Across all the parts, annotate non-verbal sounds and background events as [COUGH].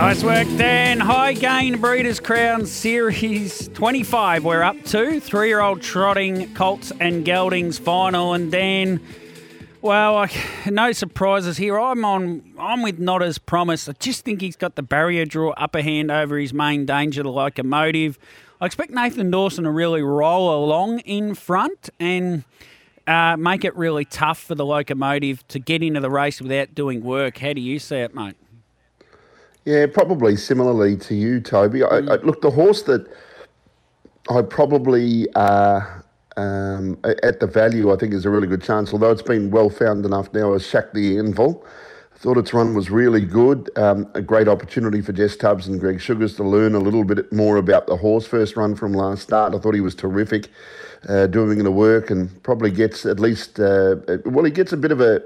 Nice work, Dan. High Gain Breeders' Crown Series 25. We're up to three year old trotting Colts and Geldings final. And Dan, well, I, no surprises here. I'm on. I'm with not as promised. I just think he's got the barrier draw upper hand over his main danger, the locomotive. I expect Nathan Dawson to really roll along in front and uh, make it really tough for the locomotive to get into the race without doing work. How do you see it, mate? Yeah, probably similarly to you, Toby. I, I, look, the horse that I probably uh, um, at the value I think is a really good chance, although it's been well found enough now as Shack the Anvil. Thought its run was really good. Um, a great opportunity for Jess Tubbs and Greg Sugars to learn a little bit more about the horse first run from last start. I thought he was terrific uh, doing the work and probably gets at least, uh, well, he gets a bit of a,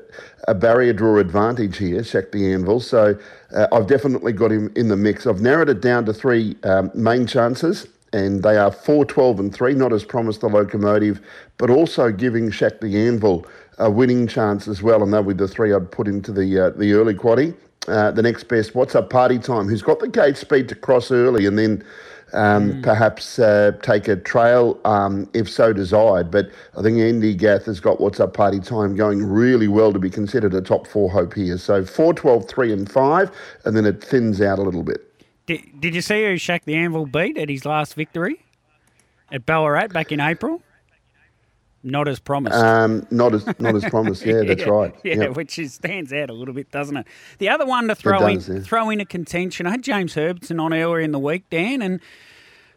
a barrier draw advantage here, Shack the Anvil. So uh, I've definitely got him in the mix. I've narrowed it down to three um, main chances. And they are 4, 12, and 3, not as promised the locomotive, but also giving Shack the Anvil a winning chance as well. And they'll be the three I'd put into the uh, the early quaddy. Uh, the next best, what's up, party time? Who's got the gate speed to cross early and then um, mm. perhaps uh, take a trail um, if so desired. But I think Andy Gath has got what's up party time going really well to be considered a top four hope here. So 4, 12, 3 and 5, and then it thins out a little bit. Did, did you see who Shack the Anvil beat at his last victory at Ballarat back in April? Not as promised. Um, not as not as promised. [LAUGHS] Yeah, that's yeah, right. Yeah, yep. which is, stands out a little bit, doesn't it? The other one to throw does, in yeah. throw in a contention. I had James Herbertson on earlier in the week, Dan, and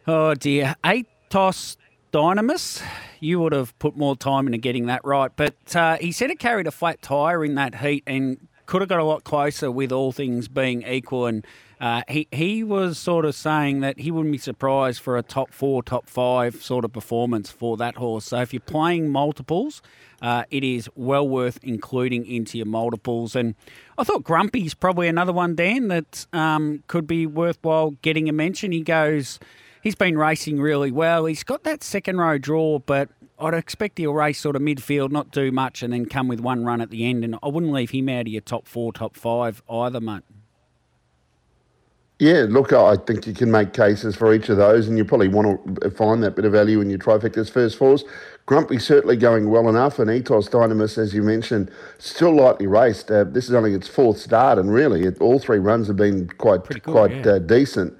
oh dear, Atos Dynamis. You would have put more time into getting that right, but uh, he said it carried a flat tyre in that heat and could have got a lot closer with all things being equal and uh, he he was sort of saying that he wouldn't be surprised for a top four, top five sort of performance for that horse. So if you're playing multiples, uh, it is well worth including into your multiples. And I thought Grumpy's probably another one, Dan, that um, could be worthwhile getting a mention. He goes, he's been racing really well. He's got that second row draw, but I'd expect he'll race sort of midfield, not do much, and then come with one run at the end. And I wouldn't leave him out of your top four, top five either, mate. Yeah, look, I think you can make cases for each of those, and you probably want to find that bit of value in your trifecta's first fours. Grumpy certainly going well enough, and Etos Dynamis, as you mentioned, still lightly raced. Uh, this is only its fourth start, and really, it, all three runs have been quite good, quite yeah. uh, decent,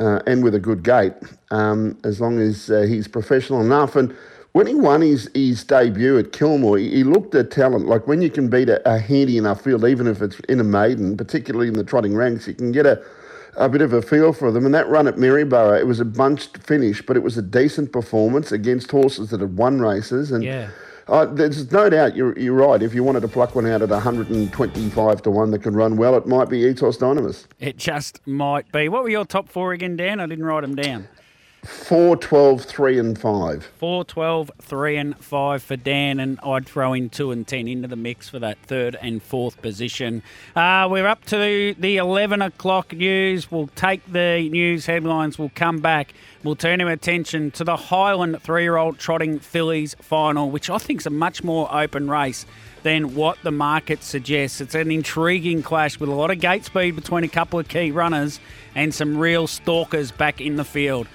uh, and with a good gait, um, as long as uh, he's professional enough. And when he won his, his debut at Kilmore, he, he looked at talent. Like when you can beat a, a handy enough field, even if it's in a maiden, particularly in the trotting ranks, you can get a a bit of a feel for them. And that run at Maryborough, it was a bunched finish, but it was a decent performance against horses that had won races. And yeah. Uh, there's no doubt you're, you're right. If you wanted to pluck one out at 125 to 1 that could run well, it might be Etos Dynamis. It just might be. What were your top four again, Dan? I didn't write them down. 4, 12, 3 and 5. 4, 12, 3 and 5 for Dan, and I'd throw in 2 and 10 into the mix for that third and fourth position. Uh, we're up to the 11 o'clock news. We'll take the news headlines, we'll come back. We'll turn our attention to the Highland three year old trotting fillies final, which I think is a much more open race than what the market suggests. It's an intriguing clash with a lot of gate speed between a couple of key runners and some real stalkers back in the field.